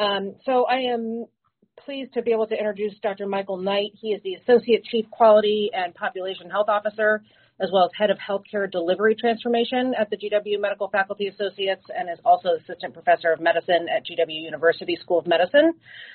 Um, so I am pleased to be able to introduce Dr. Michael Knight. He is the Associate Chief Quality and Population Health Officer, as well as Head of Healthcare Delivery Transformation at the GW Medical Faculty Associates, and is also Assistant Professor of Medicine at GW University School of Medicine.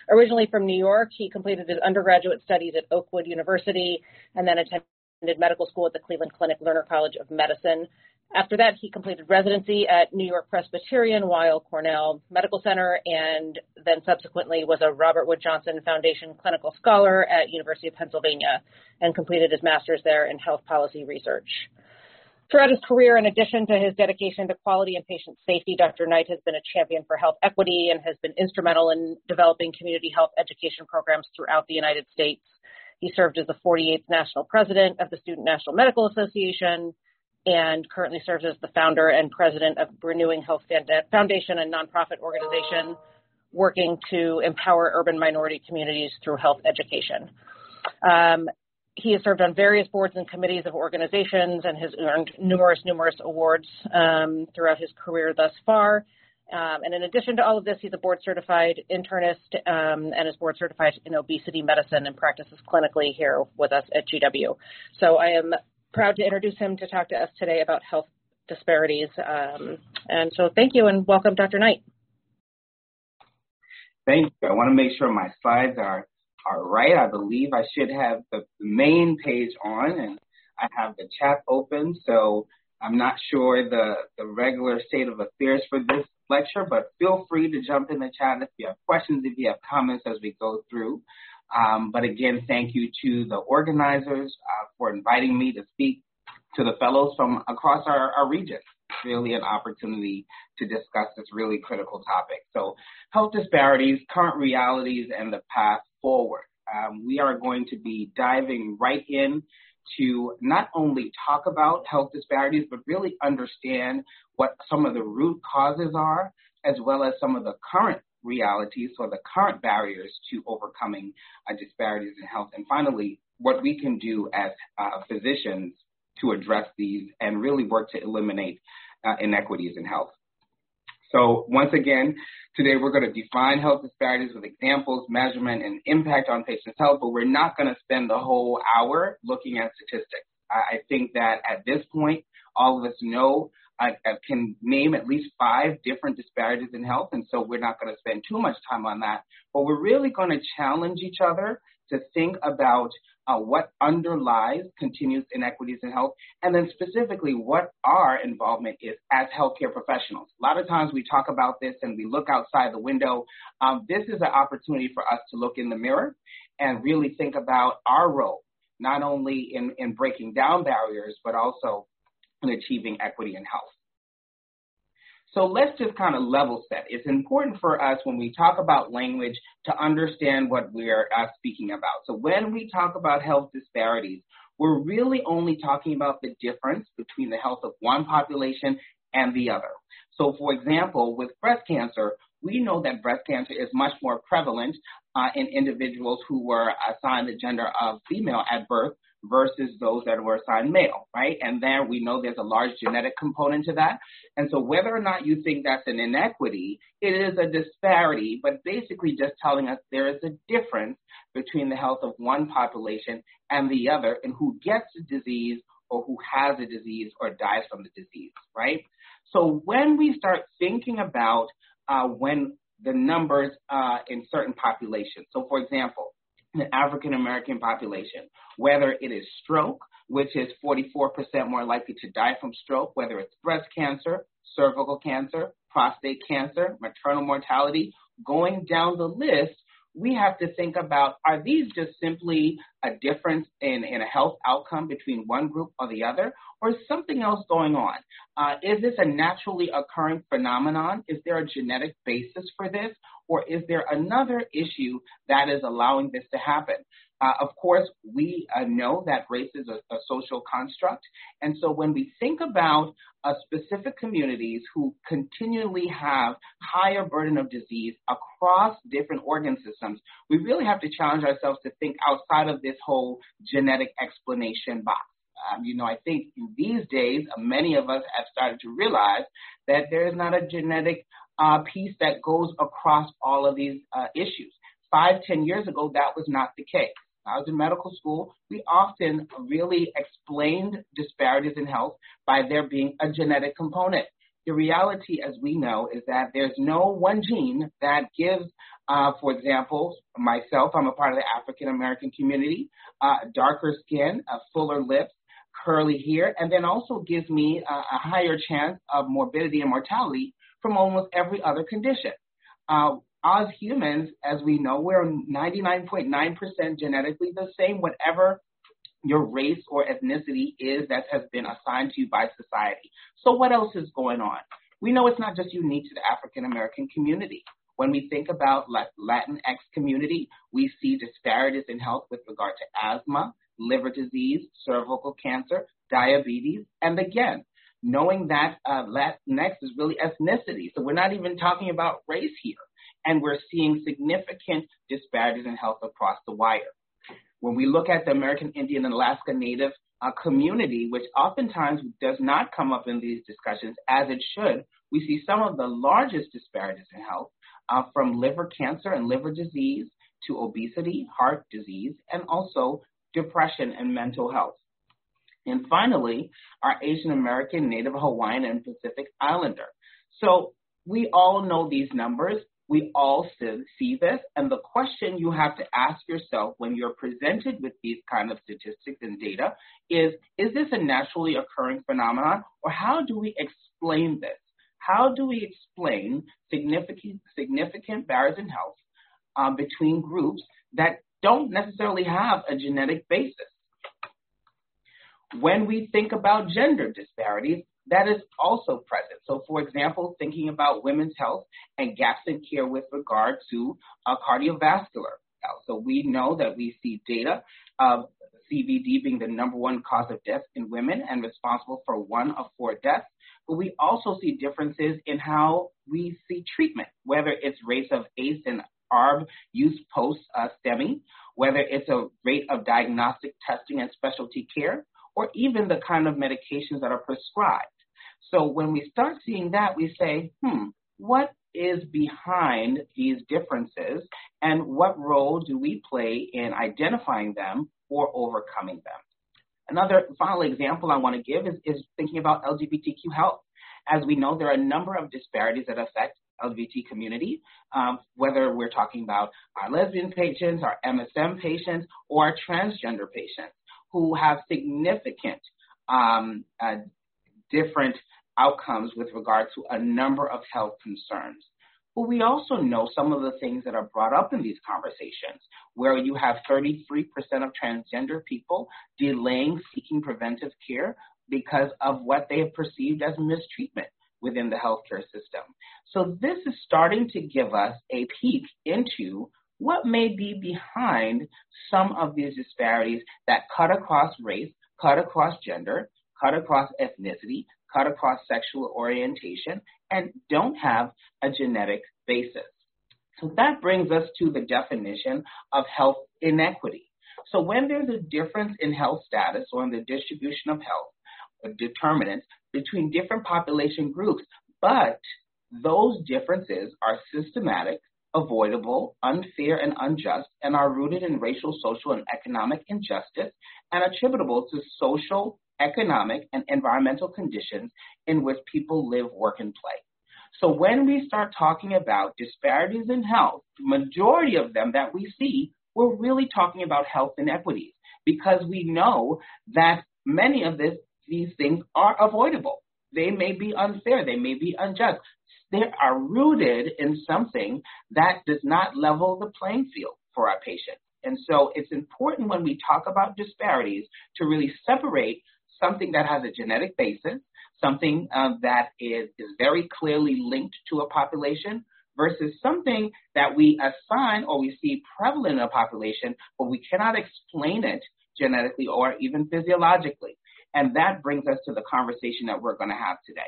Originally from New York, he completed his undergraduate studies at Oakwood University and then attended medical school at the Cleveland Clinic Lerner College of Medicine. After that, he completed residency at New York Presbyterian Weill Cornell Medical Center and then subsequently was a Robert Wood Johnson Foundation clinical scholar at University of Pennsylvania and completed his master's there in health policy research. Throughout his career, in addition to his dedication to quality and patient safety, Dr. Knight has been a champion for health equity and has been instrumental in developing community health education programs throughout the United States. He served as the 48th national president of the Student National Medical Association, and currently serves as the founder and president of Renewing Health Foundation, a nonprofit organization working to empower urban minority communities through health education. Um, he has served on various boards and committees of organizations and has earned numerous, numerous awards um, throughout his career thus far. Um, and in addition to all of this, he's a board certified internist um, and is board certified in obesity medicine and practices clinically here with us at GW. So I am proud to introduce him to talk to us today about health disparities. Um, and so thank you and welcome, Dr. Knight. Thank you. I want to make sure my slides are, are right. I believe I should have the main page on and I have the chat open. So I'm not sure the, the regular state of affairs for this lecture, but feel free to jump in the chat if you have questions, if you have comments as we go through. Um, but again, thank you to the organizers uh, for inviting me to speak to the fellows from across our, our region. Really an opportunity to discuss this really critical topic. So, health disparities, current realities, and the path forward. Um, we are going to be diving right in to not only talk about health disparities, but really understand what some of the root causes are, as well as some of the current realities or the current barriers to overcoming uh, disparities in health. And finally, what we can do as uh, physicians to address these and really work to eliminate uh, inequities in health. So once again, today we're going to define health disparities with examples, measurement, and impact on patients' health, but we're not going to spend the whole hour looking at statistics. I think that at this point, all of us know I, I can name at least five different disparities in health, and so we're not going to spend too much time on that. But we're really going to challenge each other to think about uh, what underlies continuous inequities in health, and then specifically what our involvement is as healthcare professionals. A lot of times we talk about this and we look outside the window. Um, this is an opportunity for us to look in the mirror and really think about our role, not only in, in breaking down barriers, but also in achieving equity in health. So let's just kind of level set. It's important for us when we talk about language to understand what we're uh, speaking about. So when we talk about health disparities, we're really only talking about the difference between the health of one population and the other. So for example, with breast cancer, we know that breast cancer is much more prevalent uh, in individuals who were assigned the gender of female at birth versus those that were assigned male, right? And there we know there's a large genetic component to that. And so whether or not you think that's an inequity, it is a disparity, but basically just telling us there is a difference between the health of one population and the other and who gets the disease or who has a disease or dies from the disease, right? So when we start thinking about uh, when the numbers uh, in certain populations, so for example, the African American population, whether it is stroke, which is 44% more likely to die from stroke, whether it's breast cancer, cervical cancer, prostate cancer, maternal mortality, going down the list, we have to think about are these just simply a difference in, in a health outcome between one group or the other, or something else going on? Uh, is this a naturally occurring phenomenon? Is there a genetic basis for this? Or is there another issue that is allowing this to happen? Uh, of course, we uh, know that race is a, a, social construct. And so when we think about uh, specific communities who continually have higher burden of disease across different organ systems, we really have to challenge ourselves to think outside of this whole genetic explanation box. Um, you know, I think in these days, uh, many of us have started to realize that there is not a genetic uh, piece that goes across all of these uh, issues. Five, ten years ago, that was not the case. I was in medical school. We often really explained disparities in health by there being a genetic component. The reality, as we know, is that there's no one gene that gives, uh, for example, myself, I'm a part of the African American community, uh, darker skin, uh, fuller lips, curly hair, and then also gives me a, a higher chance of morbidity and mortality from almost every other condition. Uh, as humans, as we know, we're 99.9% genetically the same, whatever your race or ethnicity is that has been assigned to you by society. So, what else is going on? We know it's not just unique to the African American community. When we think about Latinx community, we see disparities in health with regard to asthma, liver disease, cervical cancer, diabetes, and again, knowing that uh, Latinx is really ethnicity. So we're not even talking about race here. And we're seeing significant disparities in health across the wire. When we look at the American Indian and Alaska Native uh, community, which oftentimes does not come up in these discussions as it should, we see some of the largest disparities in health uh, from liver cancer and liver disease to obesity, heart disease, and also depression and mental health. And finally, our Asian American, Native Hawaiian, and Pacific Islander. So we all know these numbers. We all see this. And the question you have to ask yourself when you're presented with these kind of statistics and data is, is this a naturally occurring phenomenon or how do we explain this? How do we explain significant, significant barriers in health um, between groups that don't necessarily have a genetic basis? When we think about gender disparities, that is also present. So, for example, thinking about women's health and gaps in care with regard to uh, cardiovascular health. So, we know that we see data of CVD being the number one cause of death in women and responsible for one of four deaths. But we also see differences in how we see treatment, whether it's rates of ACE and ARB use post uh, STEMI, whether it's a rate of diagnostic testing and specialty care, or even the kind of medications that are prescribed. So when we start seeing that, we say, hmm, what is behind these differences and what role do we play in identifying them or overcoming them? Another final example I want to give is, is thinking about LGBTQ health. As we know, there are a number of disparities that affect LGBT community, um, whether we're talking about our lesbian patients, our MSM patients, or our transgender patients who have significant um, uh, different outcomes with regard to a number of health concerns. But we also know some of the things that are brought up in these conversations, where you have 33% of transgender people delaying seeking preventive care because of what they have perceived as mistreatment within the healthcare system. So this is starting to give us a peek into what may be behind some of these disparities that cut across race, cut across gender, cut across ethnicity, cut across sexual orientation, and don't have a genetic basis. So that brings us to the definition of health inequity. So when there's a difference in health status or in the distribution of health determinants between different population groups, but those differences are systematic, avoidable, unfair, and unjust, and are rooted in racial, social, and economic injustice and attributable to social, economic, and environmental conditions in which people live, work, and play. So when we start talking about disparities in health, the majority of them that we see, we're really talking about health inequities because we know that many of this, these things are avoidable. They may be unfair, they may be unjust. They are rooted in something that does not level the playing field for our patients. And so it's important when we talk about disparities to really separate something that has a genetic basis, something uh, that is, is very clearly linked to a population, versus something that we assign or we see prevalent in a population, but we cannot explain it genetically or even physiologically. And that brings us to the conversation that we're going to have today.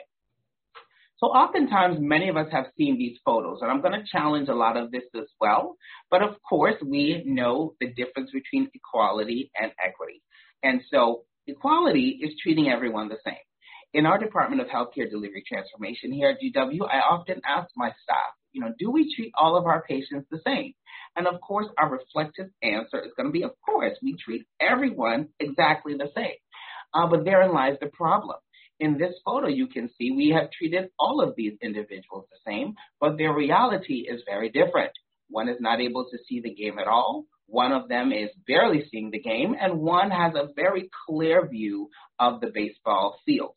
So oftentimes many of us have seen these photos, and I'm going to challenge a lot of this as well. But of course, we know the difference between equality and equity. And so Equality is treating everyone the same. In our Department of Healthcare Delivery Transformation here at GW, I often ask my staff, you know, do we treat all of our patients the same? And of course, our reflective answer is going to be, of course, we treat everyone exactly the same. Uh, but therein lies the problem. In this photo, you can see we have treated all of these individuals the same, but their reality is very different. One is not able to see the game at all. One of them is barely seeing the game, and one has a very clear view of the baseball field.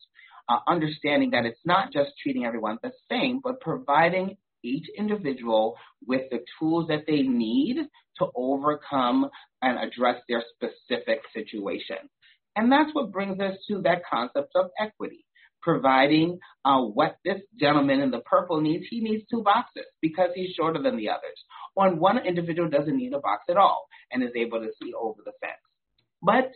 Uh, understanding that it's not just treating everyone the same, but providing each individual with the tools that they need to overcome and address their specific situation. And that's what brings us to that concept of equity. Providing uh, what this gentleman in the purple needs, he needs two boxes because he's shorter than the others. Or one individual doesn't need a box at all and is able to see over the fence. But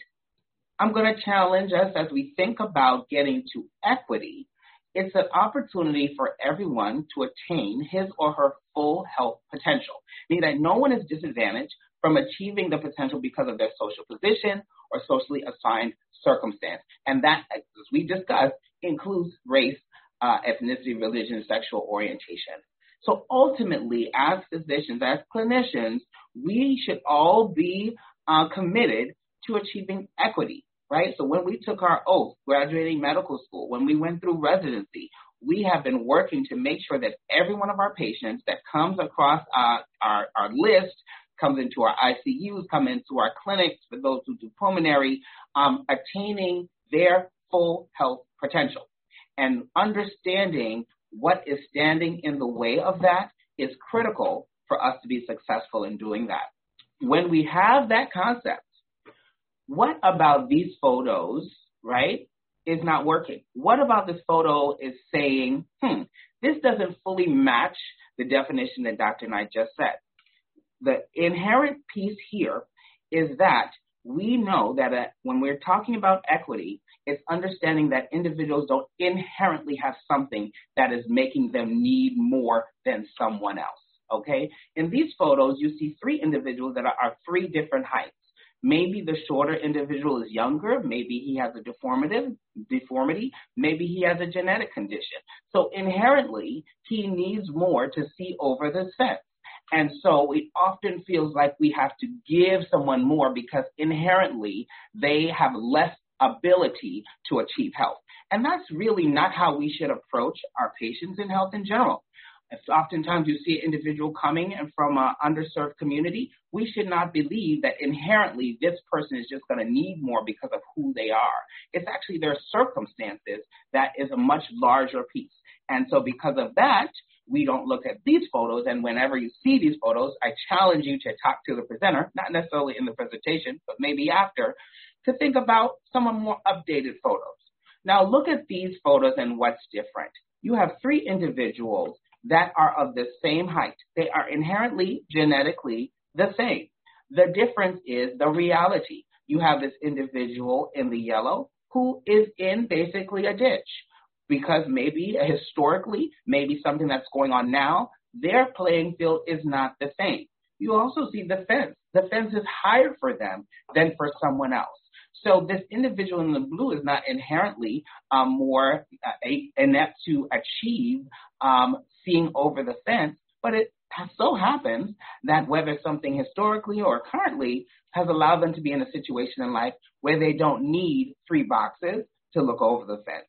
I'm going to challenge us as we think about getting to equity. It's an opportunity for everyone to attain his or her full health potential, meaning that no one is disadvantaged from achieving the potential because of their social position or socially assigned circumstance. And that, as we discussed, includes race, uh, ethnicity, religion, sexual orientation. So ultimately, as physicians, as clinicians, we should all be uh, committed to achieving equity, right? So when we took our oath, graduating medical school, when we went through residency, we have been working to make sure that every one of our patients that comes across uh, our, our list comes into our ICUs, come into our clinics for those who do pulmonary, um, attaining their full health potential. And understanding what is standing in the way of that is critical for us to be successful in doing that. When we have that concept, what about these photos, right, is not working? What about this photo is saying, hmm, this doesn't fully match the definition that Dr. Knight just said? The inherent piece here is that we know that uh, when we're talking about equity, it's understanding that individuals don't inherently have something that is making them need more than someone else. Okay? In these photos, you see three individuals that are, are three different heights. Maybe the shorter individual is younger. Maybe he has a deformative deformity. Maybe he has a genetic condition. So inherently, he needs more to see over the fence. And so it often feels like we have to give someone more because inherently they have less ability to achieve health. And that's really not how we should approach our patients in health in general. If oftentimes you see an individual coming and from an underserved community, we should not believe that inherently this person is just going to need more because of who they are. It's actually their circumstances that is a much larger piece. And so because of that, we don't look at these photos. And whenever you see these photos, I challenge you to talk to the presenter, not necessarily in the presentation, but maybe after, to think about some more updated photos. Now look at these photos and what's different. You have three individuals that are of the same height. They are inherently genetically the same. The difference is the reality. You have this individual in the yellow who is in basically a ditch because maybe historically, maybe something that's going on now, their playing field is not the same. You also see the fence. The fence is higher for them than for someone else. So this individual in the blue is not inherently um, more uh, inept to achieve um, seeing over the fence, but it so happens that whether something historically or currently has allowed them to be in a situation in life where they don't need three boxes to look over the fence.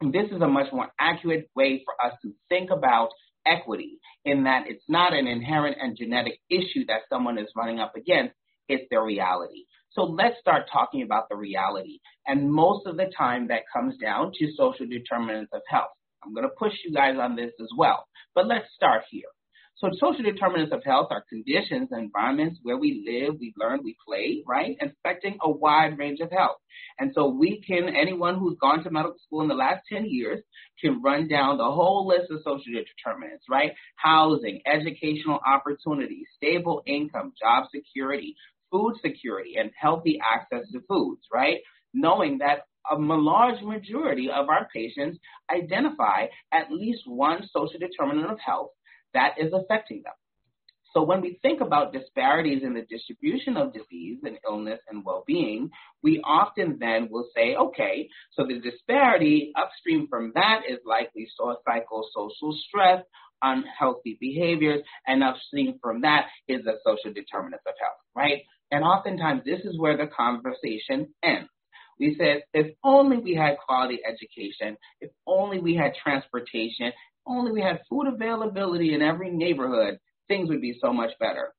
This is a much more accurate way for us to think about equity in that it's not an inherent and genetic issue that someone is running up against, it's their reality. So let's start talking about the reality. And most of the time that comes down to social determinants of health. I'm going to push you guys on this as well. But let's start here. So social determinants of health are conditions and environments where we live, we learn, we play, right? Affecting a wide range of health. And so we can, anyone who's gone to medical school in the last 10 years can run down the whole list of social determinants, right? Housing, educational opportunities, stable income, job security, food security, and healthy access to foods, right? Knowing that a large majority of our patients identify at least one social determinant of health that is affecting them. So when we think about disparities in the distribution of disease and illness and well-being, we often then will say, okay, so the disparity upstream from that is likely psychosocial stress, unhealthy behaviors, and upstream from that is the social determinants of health, right? And oftentimes this is where the conversation ends. We said, if only we had quality education, if only we had transportation, only we had food availability in every neighborhood, things would be so much better.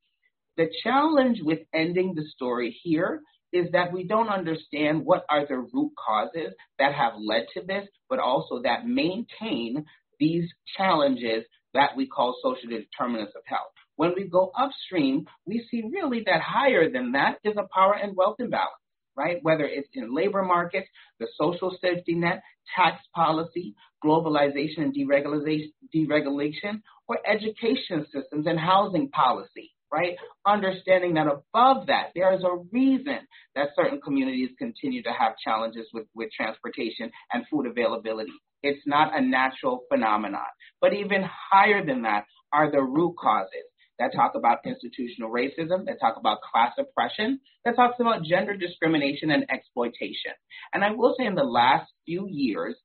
The challenge with ending the story here is that we don't understand what are the root causes that have led to this, but also that maintain these challenges that we call social determinants of health. When we go upstream, we see really that higher than that is a power and wealth imbalance, right? Whether it's in labor markets, the social safety net, tax policy, globalization and deregulation, or education systems and housing policy, right? Understanding that above that, there is a reason that certain communities continue to have challenges with, with transportation and food availability. It's not a natural phenomenon. But even higher than that are the root causes that talk about institutional racism, that talk about class oppression, that talks about gender discrimination and exploitation. And I will say in the last few years,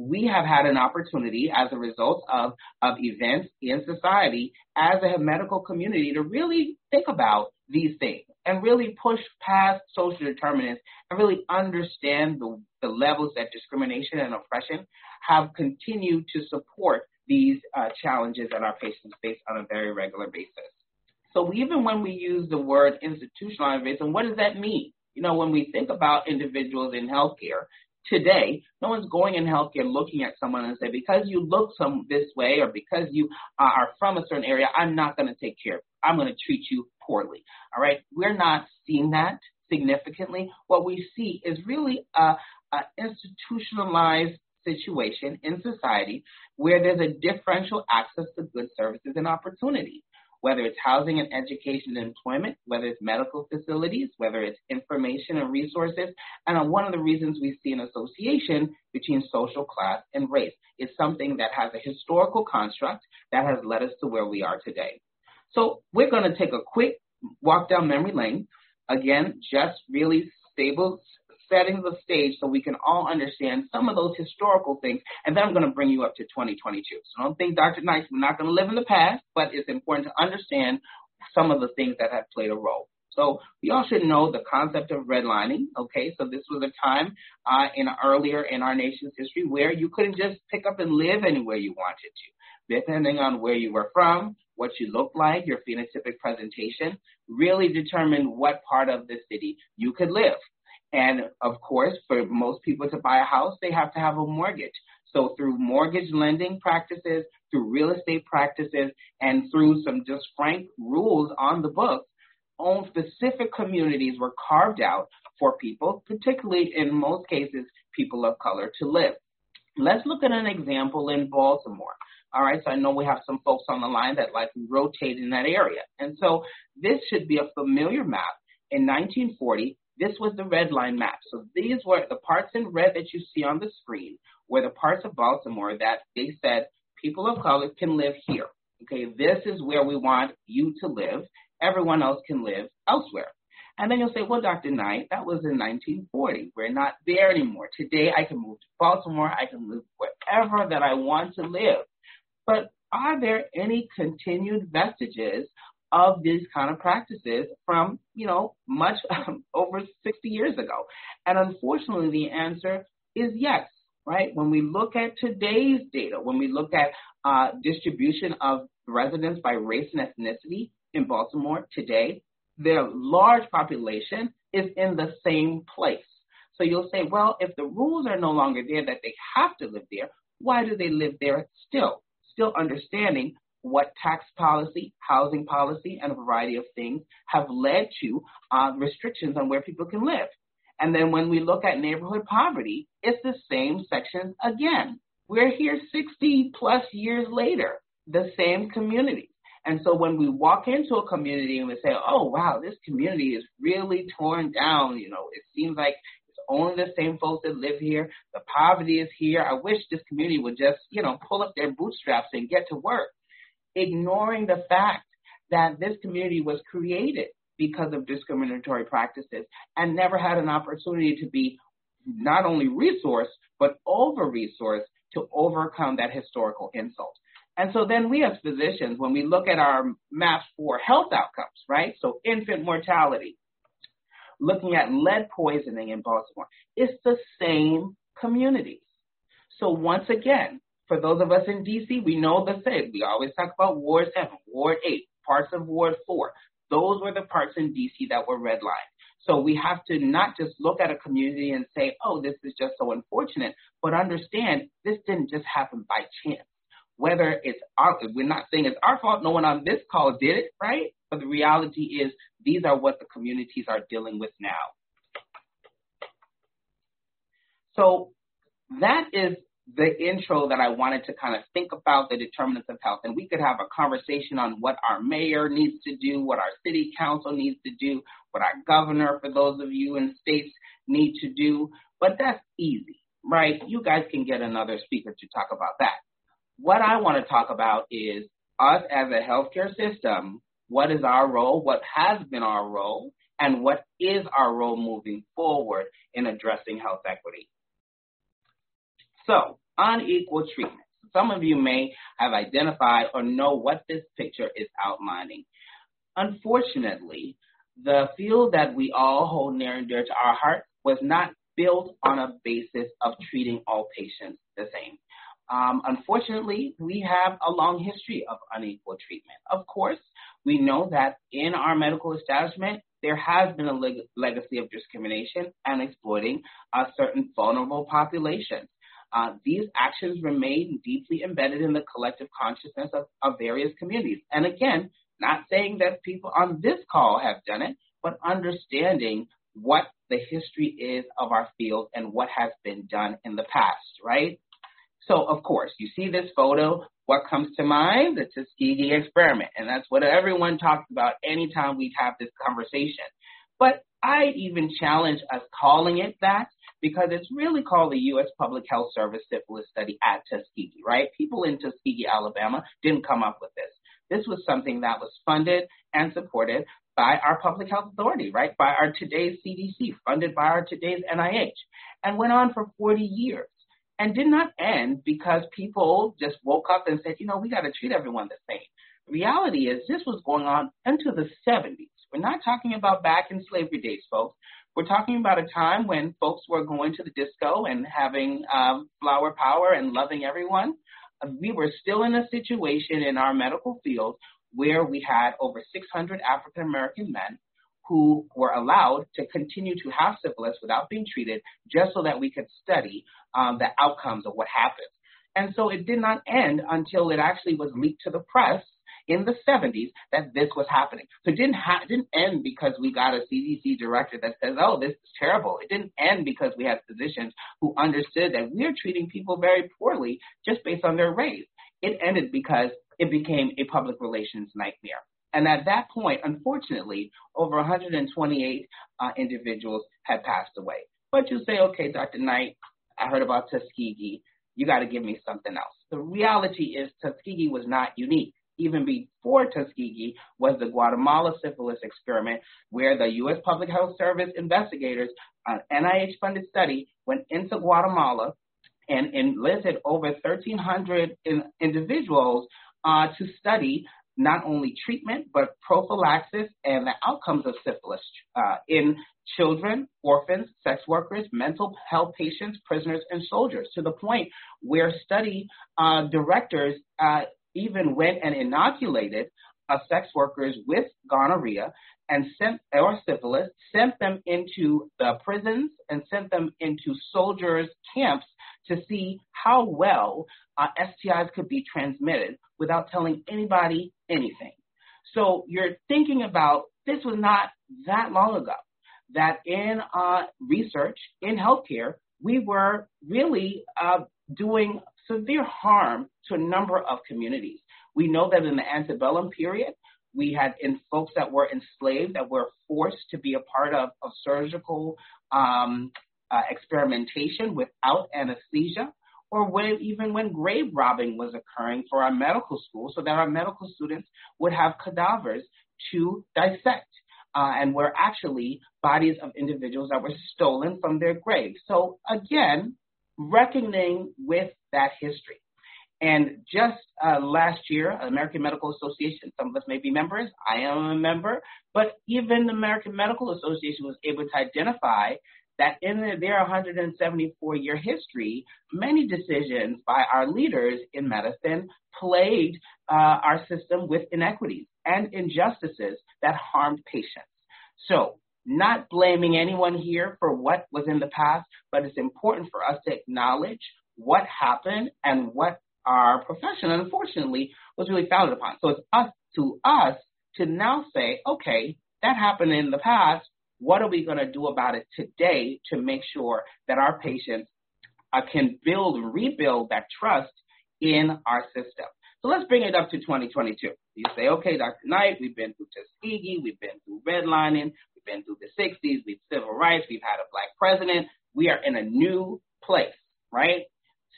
we have had an opportunity as a result of, of events in society as a medical community to really think about these things and really push past social determinants and really understand the, the levels that discrimination and oppression have continued to support these uh, challenges that our patients face on a very regular basis. So even when we use the word institutionalized racism, what does that mean? You know, when we think about individuals in healthcare, today, no one's going in healthcare looking at someone and say, because you look some this way or because you are from a certain area, I'm not going to take care of you. I'm going to treat you poorly. All right. We're not seeing that significantly. What we see is really a, a institutionalized situation in society where there's a differential access to good services, and opportunities whether it's housing and education and employment, whether it's medical facilities, whether it's information and resources. And uh, one of the reasons we see an association between social class and race is something that has a historical construct that has led us to where we are today. So we're going to take a quick walk down memory lane. Again, just really stable, setting the stage so we can all understand some of those historical things. And then I'm going to bring you up to 2022. So don't think, Dr. Knight, we're not going to live in the past, but it's important to understand some of the things that have played a role. So we all should know the concept of redlining. Okay, so this was a time uh, in earlier in our nation's history where you couldn't just pick up and live anywhere you wanted to, depending on where you were from, what you looked like, your phenotypic presentation, really determined what part of the city you could live. And of course, for most people to buy a house, they have to have a mortgage. So through mortgage lending practices, through real estate practices, and through some just frank rules on the books, own specific communities were carved out for people, particularly in most cases, people of color to live. Let's look at an example in Baltimore. All right, so I know we have some folks on the line that like rotate in that area. And so this should be a familiar map. In 1940, this was the red line map. So these were the parts in red that you see on the screen were the parts of Baltimore that they said people of color can live here. Okay, this is where we want you to live. Everyone else can live elsewhere. And then you'll say, well, Dr. Knight, that was in 1940. We're not there anymore. Today I can move to Baltimore. I can live wherever that I want to live. But are there any continued vestiges of these kind of practices from, you know, much um, over 60 years ago? And unfortunately, the answer is yes, right? When we look at today's data, when we look at uh, distribution of residents by race and ethnicity in Baltimore today, their large population is in the same place. So you'll say, well, if the rules are no longer there that they have to live there, why do they live there still? Still understanding what tax policy, housing policy, and a variety of things have led to uh, restrictions on where people can live. And then when we look at neighborhood poverty, it's the same sections again. We're here 60 plus years later, the same communities. And so when we walk into a community and we say, oh, wow, this community is really torn down, you know, it seems like it's only the same folks that live here. The poverty is here. I wish this community would just, you know, pull up their bootstraps and get to work ignoring the fact that this community was created because of discriminatory practices and never had an opportunity to be not only resourced, but over resourced to overcome that historical insult. And so then we as physicians, when we look at our maps for health outcomes, right? So infant mortality, looking at lead poisoning in Baltimore, it's the same communities. So once again, for those of us in DC, we know the same. We always talk about Ward 7, Ward 8, parts of Ward 4. Those were the parts in DC that were redlined. So we have to not just look at a community and say, oh, this is just so unfortunate, but understand this didn't just happen by chance. Whether it's our, we're not saying it's our fault, no one on this call did it, right? But the reality is these are what the communities are dealing with now. So that is the intro that I wanted to kind of think about the determinants of health. And we could have a conversation on what our mayor needs to do, what our city council needs to do, what our governor, for those of you in states, need to do. But that's easy, right? You guys can get another speaker to talk about that. What I want to talk about is us as a healthcare system. What is our role? What has been our role? And what is our role moving forward in addressing health equity? So, unequal treatment. Some of you may have identified or know what this picture is outlining. Unfortunately, the field that we all hold near and dear to our heart was not built on a basis of treating all patients the same. Um, unfortunately, we have a long history of unequal treatment. Of course, we know that in our medical establishment, there has been a leg- legacy of discrimination and exploiting certain vulnerable populations. Uh, these actions remain deeply embedded in the collective consciousness of, of various communities. And again, not saying that people on this call have done it, but understanding what the history is of our field and what has been done in the past, right? So, of course, you see this photo. What comes to mind? The Tuskegee experiment. And that's what everyone talks about anytime we have this conversation. But I even challenge us calling it that because it's really called the U.S. Public Health Service Syphilis Study at Tuskegee, right? People in Tuskegee, Alabama didn't come up with this. This was something that was funded and supported by our public health authority, right? By our today's CDC, funded by our today's NIH, and went on for 40 years and did not end because people just woke up and said, you know, we got to treat everyone the same. Reality is this was going on into the 70s. We're not talking about back in slavery days, folks. We're talking about a time when folks were going to the disco and having um, flower power and loving everyone. We were still in a situation in our medical field where we had over 600 African American men who were allowed to continue to have syphilis without being treated just so that we could study um, the outcomes of what happened. And so it did not end until it actually was leaked to the press in the 70s that this was happening. So it didn't, ha- didn't end because we got a CDC director that says, oh, this is terrible. It didn't end because we had physicians who understood that we're treating people very poorly just based on their race. It ended because it became a public relations nightmare. And at that point, unfortunately, over 128 uh, individuals had passed away. But you say, okay, Dr. Knight, I heard about Tuskegee. You got to give me something else. The reality is Tuskegee was not unique even before Tuskegee, was the Guatemala syphilis experiment, where the U.S. Public Health Service investigators, an NIH funded study, went into Guatemala and enlisted over 1,300 in, individuals uh, to study not only treatment but prophylaxis and the outcomes of syphilis uh, in children, orphans, sex workers, mental health patients, prisoners, and soldiers, to the point where study uh, directors uh, even went and inoculated uh, sex workers with gonorrhea and sent or syphilis, sent them into the prisons and sent them into soldiers' camps to see how well uh, STIs could be transmitted without telling anybody anything. So you're thinking about this was not that long ago that in uh, research in healthcare we were really uh, doing severe harm to a number of communities. We know that in the antebellum period, we had in folks that were enslaved that were forced to be a part of, of surgical um, uh, experimentation without anesthesia. or when, even when grave robbing was occurring for our medical school so that our medical students would have cadavers to dissect. Uh, and were actually bodies of individuals that were stolen from their graves. So again, reckoning with that history. And just uh, last year, American Medical Association, some of us may be members, I am a member, but even the American Medical Association was able to identify that in their 174 year history, many decisions by our leaders in medicine plagued uh, our system with inequities and injustices that harmed patients. So, not blaming anyone here for what was in the past, but it's important for us to acknowledge what happened and what our profession, unfortunately, was really founded upon. So it's us to us to now say, okay, that happened in the past. What are we going to do about it today to make sure that our patients uh, can build, rebuild that trust in our system? So let's bring it up to 2022. You say, okay, Dr. Knight, we've been through Tuskegee, we've been through redlining, we've been through the 60s, we've civil rights, we've had a black president. We are in a new place, right?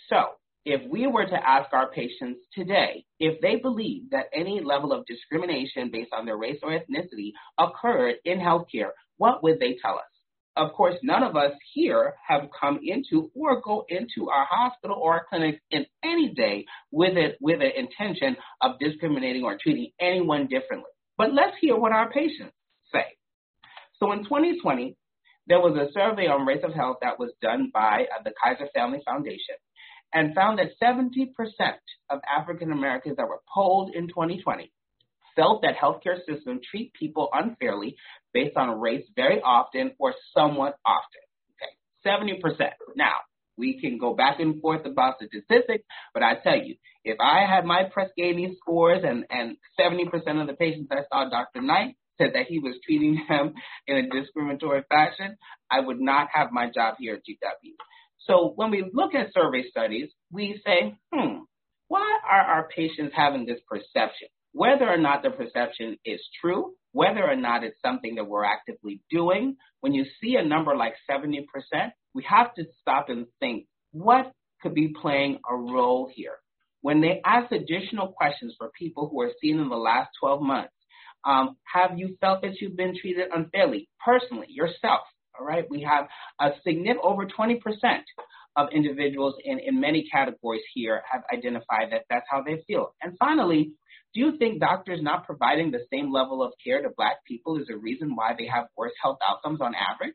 So if we were to ask our patients today if they believe that any level of discrimination based on their race or ethnicity occurred in healthcare, what would they tell us? Of course, none of us here have come into or go into our hospital or our clinic in any day with it with an intention of discriminating or treating anyone differently. But let's hear what our patients say. So in 2020, there was a survey on race of health that was done by uh, the Kaiser Family Foundation and found that 70% of African Americans that were polled in 2020 felt that healthcare systems treat people unfairly based on race very often or somewhat often. Okay, 70%. Now, we can go back and forth about the statistics, but I tell you, if I had my Press Ganey scores and, and 70% of the patients I saw Dr. Knight said that he was treating them in a discriminatory fashion, I would not have my job here at GW. So when we look at survey studies, we say, hmm, why are our patients having this perception? Whether or not the perception is true, whether or not it's something that we're actively doing, when you see a number like 70%, we have to stop and think, what could be playing a role here? When they ask additional questions for people who are seen in the last 12 months, um, have you felt that you've been treated unfairly, personally, yourself? All right, we have a significant over 20% of individuals in, in many categories here have identified that that's how they feel. And finally, do you think doctors not providing the same level of care to Black people is a reason why they have worse health outcomes on average?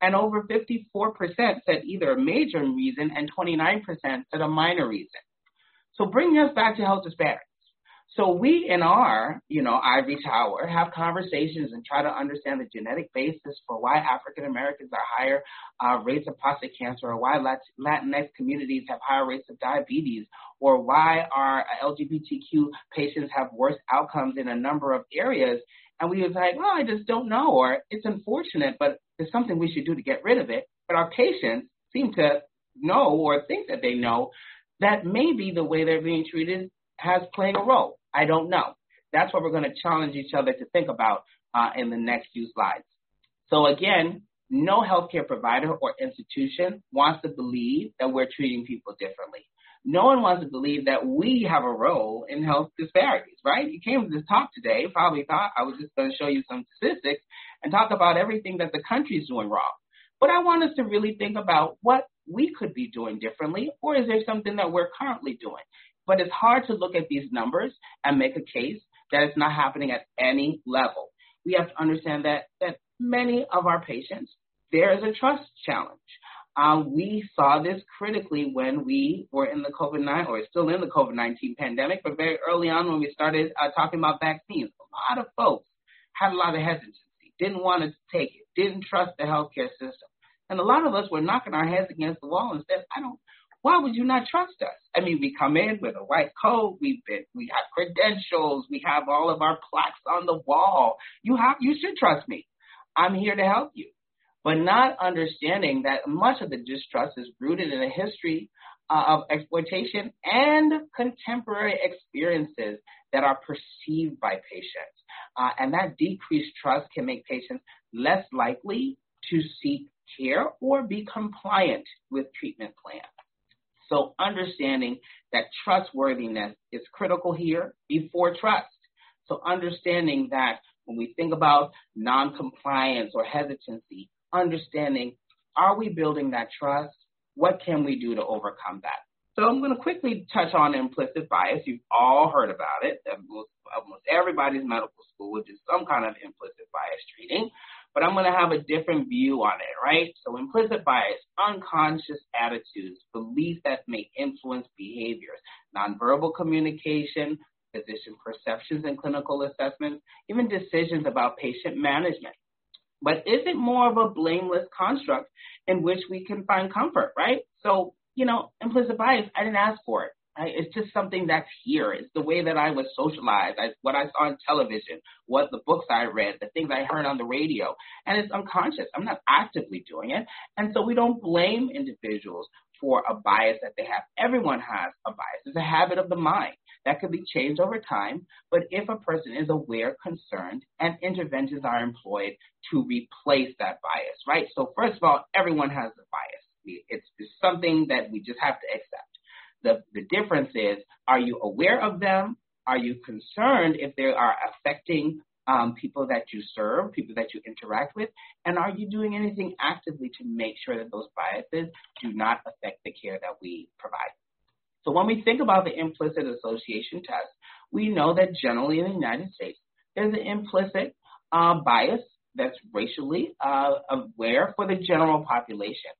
And over 54% said either a major reason and 29% said a minor reason. So bringing us back to health disparities. So we in our, you know, ivory tower have conversations and try to understand the genetic basis for why African Americans are higher uh, rates of prostate cancer or why Latinx communities have higher rates of diabetes or why our LGBTQ patients have worse outcomes in a number of areas. And we was like, well, I just don't know, or it's unfortunate, but there's something we should do to get rid of it. But our patients seem to know or think that they know that maybe the way they're being treated has played a role. I don't know. That's what we're going to challenge each other to think about uh, in the next few slides. So again, no healthcare provider or institution wants to believe that we're treating people differently. No one wants to believe that we have a role in health disparities, right? You came to this talk today, probably thought I was just going to show you some statistics and talk about everything that the country is doing wrong. But I want us to really think about what we could be doing differently, or is there something that we're currently doing? But it's hard to look at these numbers and make a case that it's not happening at any level. We have to understand that, that many of our patients, there is a trust challenge. Um, we saw this critically when we were in the COVID 19 or still in the COVID 19 pandemic, but very early on when we started uh, talking about vaccines, a lot of folks had a lot of hesitancy, didn't want to take it, didn't trust the healthcare system. And a lot of us were knocking our heads against the wall and said, I don't, why would you not trust us? I mean, we come in with a white coat, we've been, we have credentials, we have all of our plaques on the wall. You have, you should trust me. I'm here to help you. But not understanding that much of the distrust is rooted in a history uh, of exploitation and contemporary experiences that are perceived by patients. Uh, and that decreased trust can make patients less likely to seek care or be compliant with treatment plans. So understanding that trustworthiness is critical here before trust. So understanding that when we think about non-compliance or hesitancy, understanding are we building that trust? What can we do to overcome that? So I'm going to quickly touch on implicit bias. You've all heard about it. Almost, everybody's medical school do some kind of implicit bias treating, but I'm going to have a different view on it, right? So implicit bias, unconscious attitudes, beliefs that may influence behaviors, nonverbal communication, physician perceptions and clinical assessments, even decisions about patient management. But is it more of a blameless construct in which we can find comfort, right? So you know, implicit bias, I didn't ask for it. Right? It's just something that's here. It's the way that I was socialized, I, what I saw on television, what the books I read, the things I heard on the radio. And it's unconscious. I'm not actively doing it. And so we don't blame individuals for a bias that they have. Everyone has a bias. It's a habit of the mind that could be changed over time. But if a person is aware, concerned, and interventions are employed to replace that bias, right? So first of all, everyone has a bias. It's, it's something that we just have to accept. The, the difference is, are you aware of them? Are you concerned if they are affecting um, people that you serve, people that you interact with? And are you doing anything actively to make sure that those biases do not affect the care that we provide? So when we think about the implicit association test, we know that generally in the United States, there's an implicit uh, bias that's racially uh, aware for the general population.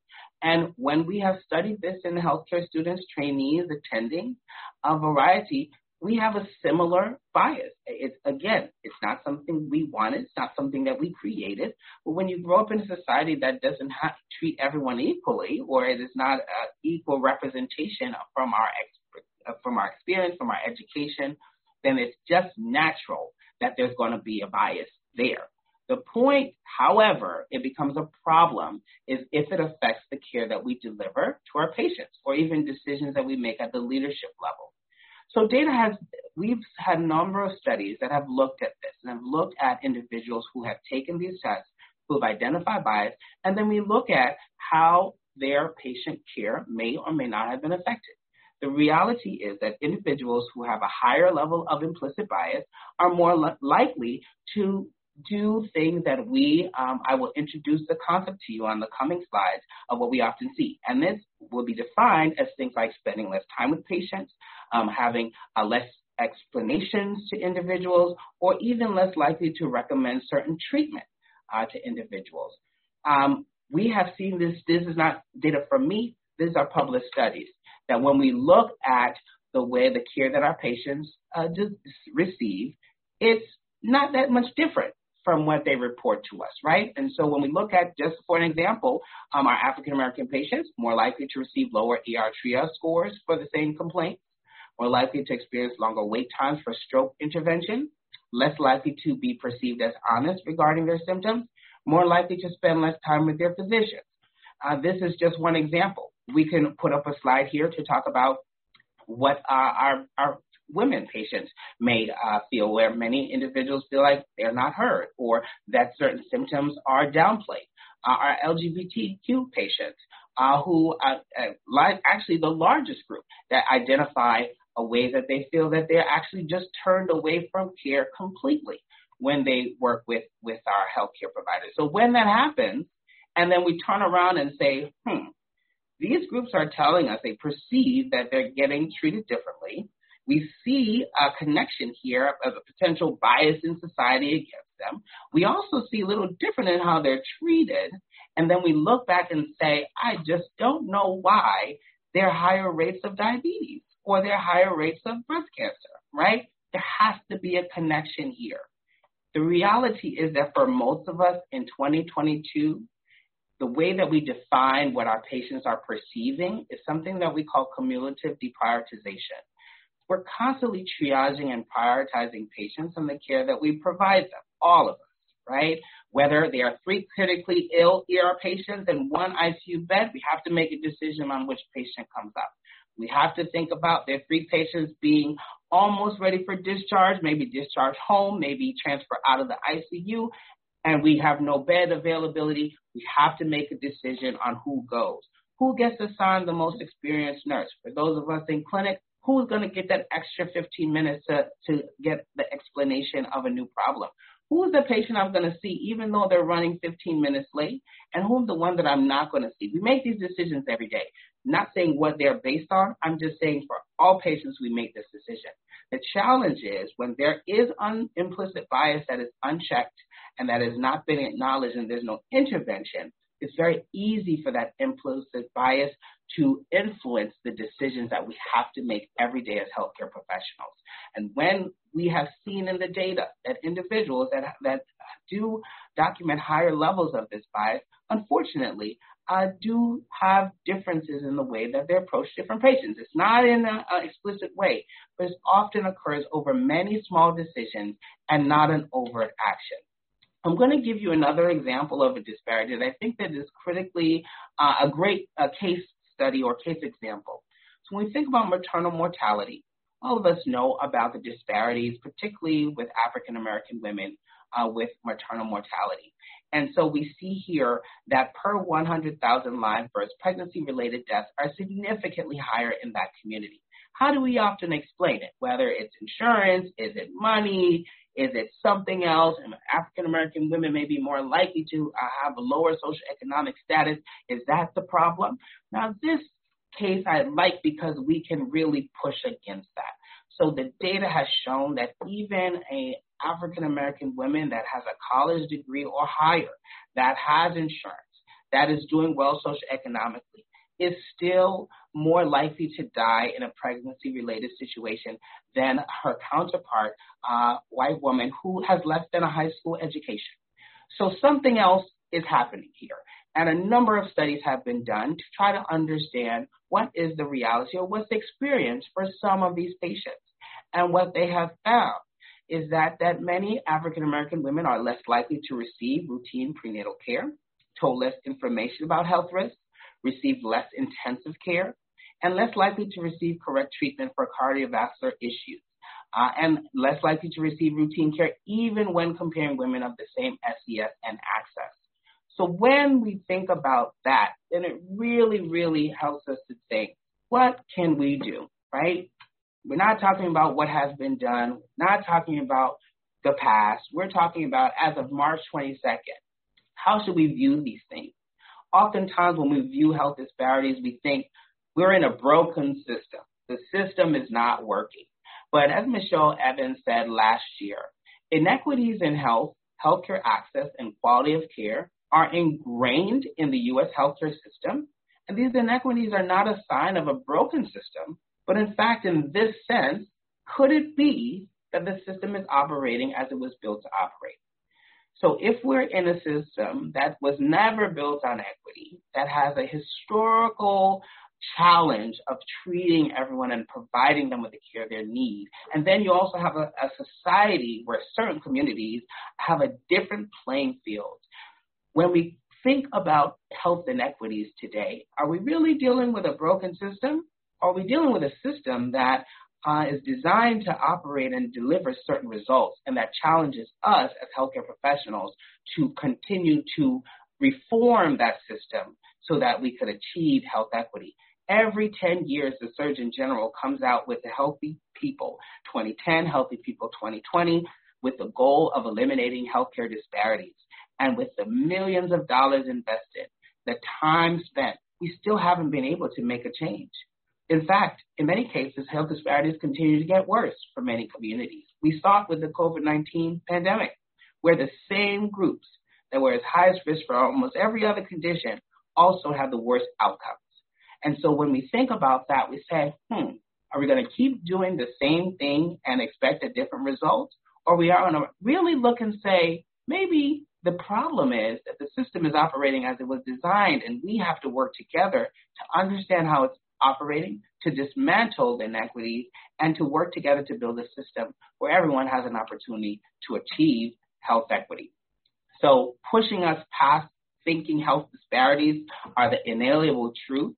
And when we have studied this in healthcare students, trainees, attending, a variety, we have a similar bias. It's again, it's not something we wanted, it's not something that we created. But when you grow up in a society that doesn't treat everyone equally, or it is not an equal representation from our from our experience, from our education, then it's just natural that there's going to be a bias there. The point, however, it becomes a problem is if it affects the care that we deliver to our patients or even decisions that we make at the leadership level. So data has, we've had a number of studies that have looked at this and have looked at individuals who have taken these tests, who have identified bias, and then we look at how their patient care may or may not have been affected. The reality is that individuals who have a higher level of implicit bias are more li- likely to do things that we, um, I will introduce the concept to you on the coming slides of what we often see. And this will be defined as things like spending less time with patients, um, having uh, less explanations to individuals, or even less likely to recommend certain treatment uh, to individuals. Um, we have seen this, this is not data from me, these are published studies, that when we look at the way the care that our patients uh, receive, it's not that much different from what they report to us, right? And so when we look at, just for an example, um, our African American patients more likely to receive lower ER triage scores for the same complaints, more likely to experience longer wait times for stroke intervention, less likely to be perceived as honest regarding their symptoms, more likely to spend less time with their physicians. Uh, this is just one example. We can put up a slide here to talk about what uh, our, our women patients may uh, feel, where many individuals feel like they're not heard or that certain symptoms are downplayed. Uh, our LGBTQ patients, uh, who are uh actually the largest group that identify a way that they feel that they're actually just turned away from care completely when they work with, with our healthcare providers. So when that happens, and then we turn around and say, hmm, these groups are telling us they perceive that they're getting treated differently we see a connection here of a potential bias in society against them. We also see a little different in how they're treated. And then we look back and say, I just don't know why there are higher rates of diabetes or there are higher rates of breast cancer, right? There has to be a connection here. The reality is that for most of us in 2022, the way that we define what our patients are perceiving is something that we call cumulative deprioritization we're constantly triaging and prioritizing patients and the care that we provide them, all of us, right? Whether they are three critically ill ER patients and one ICU bed, we have to make a decision on which patient comes up. We have to think about their three patients being almost ready for discharge, maybe discharge home, maybe transfer out of the ICU, and we have no bed availability. We have to make a decision on who goes. who gets assigned the most experienced nurse? For those of us in clinic, who's going to get that extra 15 minutes to, to get the explanation of a new problem? Who's the patient I'm going to see even though they're running 15 minutes late? And who's the one that I'm not going to see? We make these decisions every day. Not saying what they're based on. I'm just saying for all patients, we make this decision. The challenge is when there is un- implicit bias that is unchecked and that has not been acknowledged and there's no intervention, it's very easy for that implicit bias to influence the decisions that we have to make every day as healthcare professionals. And when we have seen in the data that individuals that, that do document higher levels of this bias, unfortunately, uh, do have differences in the way that they approach different patients. It's not in an explicit way, but it often occurs over many small decisions and not an overt action. I'm going to give you another example of a disparity that I think that is critically uh, a great case study or case example. So when we think about maternal mortality, all of us know about the disparities, particularly with African American women uh, with maternal mortality. And so we see here that per 100,000 live births, pregnancy related deaths are significantly higher in that community. How do we often explain it? Whether it's insurance, is it money, is it something else? And African American women may be more likely to uh, have a lower socioeconomic status. Is that the problem? Now, this case I like because we can really push against that. So the data has shown that even a African American woman that has a college degree or higher, that has insurance, that is doing well socioeconomically, is still more likely to die in a pregnancy related situation than her counterpart, uh, white woman who has less than a high school education. So something else is happening here. And a number of studies have been done to try to understand what is the reality or what's the experience for some of these patients. And what they have found is that, that many African American women are less likely to receive routine prenatal care, told less information about health risks, receive less intensive care, and less likely to receive correct treatment for cardiovascular issues, uh, and less likely to receive routine care even when comparing women of the same SES and access. So when we think about that, then it really, really helps us to think, what can we do, right? We're not talking about what has been done, not talking about the past. We're talking about as of March 22nd. How should we view these things? Oftentimes, when we view health disparities, we think we're in a broken system. The system is not working. But as Michelle Evans said last year, inequities in health, healthcare access, and quality of care are ingrained in the U.S. healthcare system. And these inequities are not a sign of a broken system, but in fact, in this sense, could it be that the system is operating as it was built to operate? So if we're in a system that was never built on equity, that has a historical challenge of treating everyone and providing them with the care they need. And then you also have a, a, society where certain communities have a different playing field. When we think about health inequities today, are we really dealing with a broken system? Are we dealing with a system that uh, is designed to operate and deliver certain results and that challenges us as healthcare professionals to continue to reform that system so that we could achieve health equity. Every 10 years, the Surgeon General comes out with the Healthy People 2010, Healthy People 2020, with the goal of eliminating healthcare disparities. And with the millions of dollars invested, the time spent, we still haven't been able to make a change. In fact, in many cases, health disparities continue to get worse for many communities. We saw it with the COVID 19 pandemic, where the same groups that were at highest risk for almost every other condition also had the worst outcomes. And so when we think about that, we say, hmm, are we going to keep doing the same thing and expect a different result? Or we are going to really look and say, maybe the problem is that the system is operating as it was designed, and we have to work together to understand how it's operating, to dismantle the inequities, and to work together to build a system where everyone has an opportunity to achieve health equity. So pushing us past thinking health disparities are the inalienable truth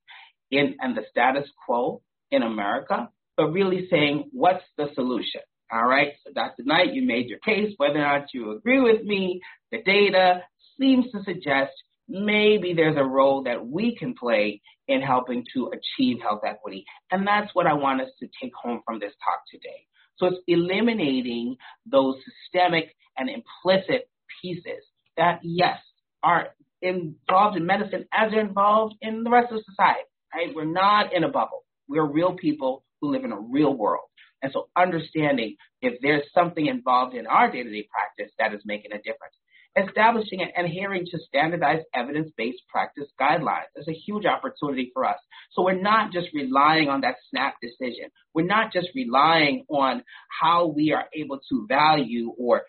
in and the status quo in America, but really saying what's the solution. All right, so Dr. Knight, you made your case. Whether or not you agree with me, the data seems to suggest maybe there's a role that we can play in helping to achieve health equity. And that's what I want us to take home from this talk today. So it's eliminating those systemic and implicit pieces that, yes, are involved in medicine as they're involved in the rest of society, right? We're not in a bubble. We're real people who live in a real world. And so understanding if there's something involved in our day-to-day practice that is making a difference. Establishing and adhering to standardized evidence-based practice guidelines is a huge opportunity for us. So we're not just relying on that snap decision. We're not just relying on how we are able to value or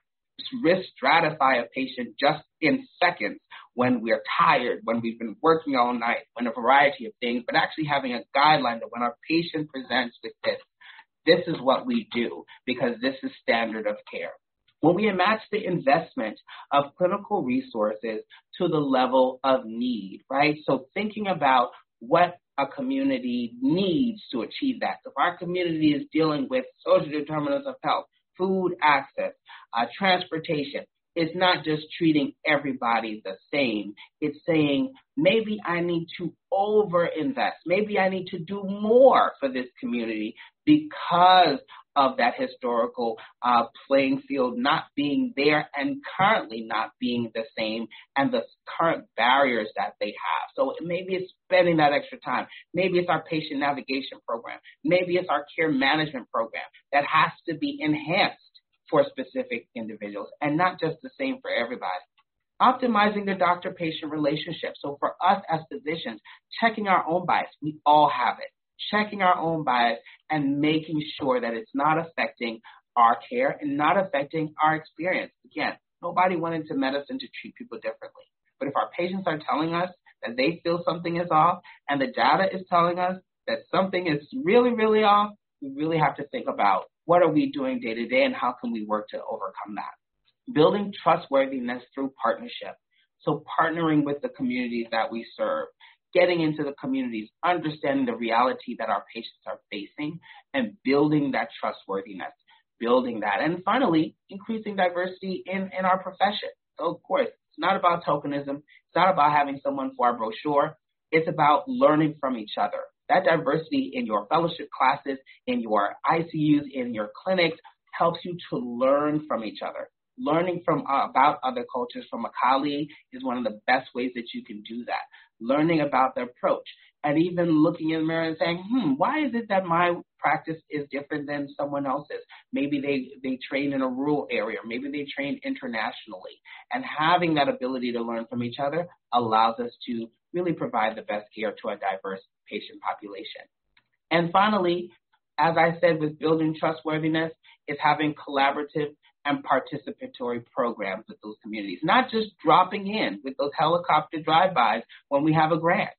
risk stratify a patient just in seconds when we're tired, when we've been working all night, when a variety of things, but actually having a guideline that when our patient presents with this, this is what we do because this is standard of care. When we match the investment of clinical resources to the level of need, right? So thinking about what a community needs to achieve that. So if our community is dealing with social determinants of health, food access, uh, transportation, it's not just treating everybody the same. It's saying maybe I need to over invest. Maybe I need to do more for this community because of that historical uh, playing field not being there and currently not being the same and the current barriers that they have. So maybe it's spending that extra time. Maybe it's our patient navigation program. Maybe it's our care management program that has to be enhanced for specific individuals and not just the same for everybody. Optimizing the doctor patient relationship. So for us as physicians, checking our own bias, we all have it. Checking our own bias and making sure that it's not affecting our care and not affecting our experience. Again, nobody went into medicine to treat people differently. But if our patients are telling us that they feel something is off and the data is telling us that something is really, really off, we really have to think about what are we doing day to day and how can we work to overcome that? Building trustworthiness through partnership. So partnering with the communities that we serve, getting into the communities, understanding the reality that our patients are facing and building that trustworthiness, building that. And finally, increasing diversity in, in our profession. So of course, it's not about tokenism. It's not about having someone for our brochure. It's about learning from each other, that diversity in your fellowship classes, in your ICUs, in your clinics helps you to learn from each other. Learning from uh, about other cultures from a colleague is one of the best ways that you can do that. Learning about the approach and even looking in the mirror and saying, hmm, why is it that my practice is different than someone else's? Maybe they, they train in a rural area, maybe they train internationally. And having that ability to learn from each other allows us to really provide the best care to a diverse patient population. And finally, as I said, with building trustworthiness, is having collaborative and participatory programs with those communities, not just dropping in with those helicopter drive-bys when we have a grant,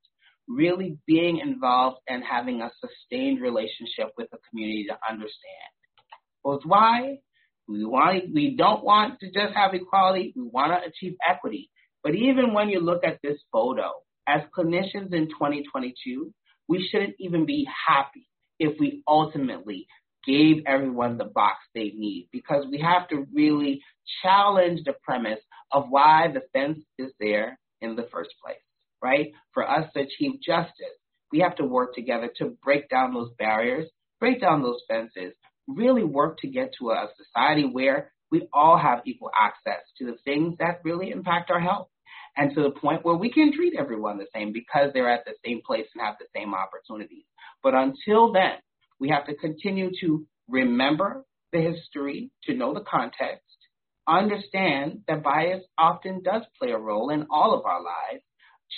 really being involved and having a sustained relationship with the community to understand. Both why we want, we don't want to just have equality, we want to achieve equity. But even when you look at this photo, as clinicians in 2022, we shouldn't even be happy if we ultimately gave everyone the box they need because we have to really challenge the premise of why the fence is there in the first place, right? For us to achieve justice, we have to work together to break down those barriers, break down those fences, really work to get to a society where we all have equal access to the things that really impact our health and to the point where we can treat everyone the same because they're at the same place and have the same opportunities. But until then, we have to continue to remember the history, to know the context, understand that bias often does play a role in all of our lives,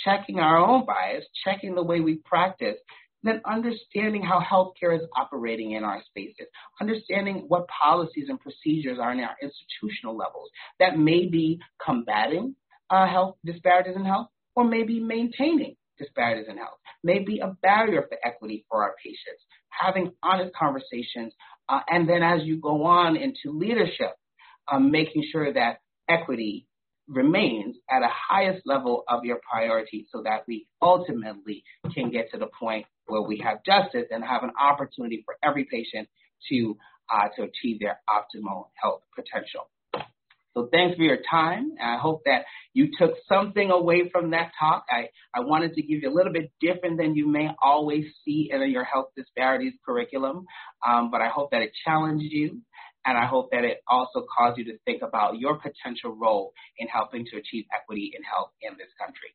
checking our own bias, checking the way we practice, then understanding how healthcare is operating in our spaces, understanding what policies and procedures are in our institutional levels that may be combating uh, health disparities in health, or maybe maintaining disparities in health, maybe a barrier for equity for our patients. Having honest conversations, uh, and then as you go on into leadership, um, making sure that equity remains at a highest level of your priority so that we ultimately can get to the point where we have justice and have an opportunity for every patient to uh, to achieve their optimal health potential. So thanks for your time. I hope that you took something away from that talk. I, I wanted to give you a little bit different than you may always see in your health disparities curriculum, um, but I hope that it challenged you. And I hope that it also caused you to think about your potential role in helping to achieve equity in health in this country.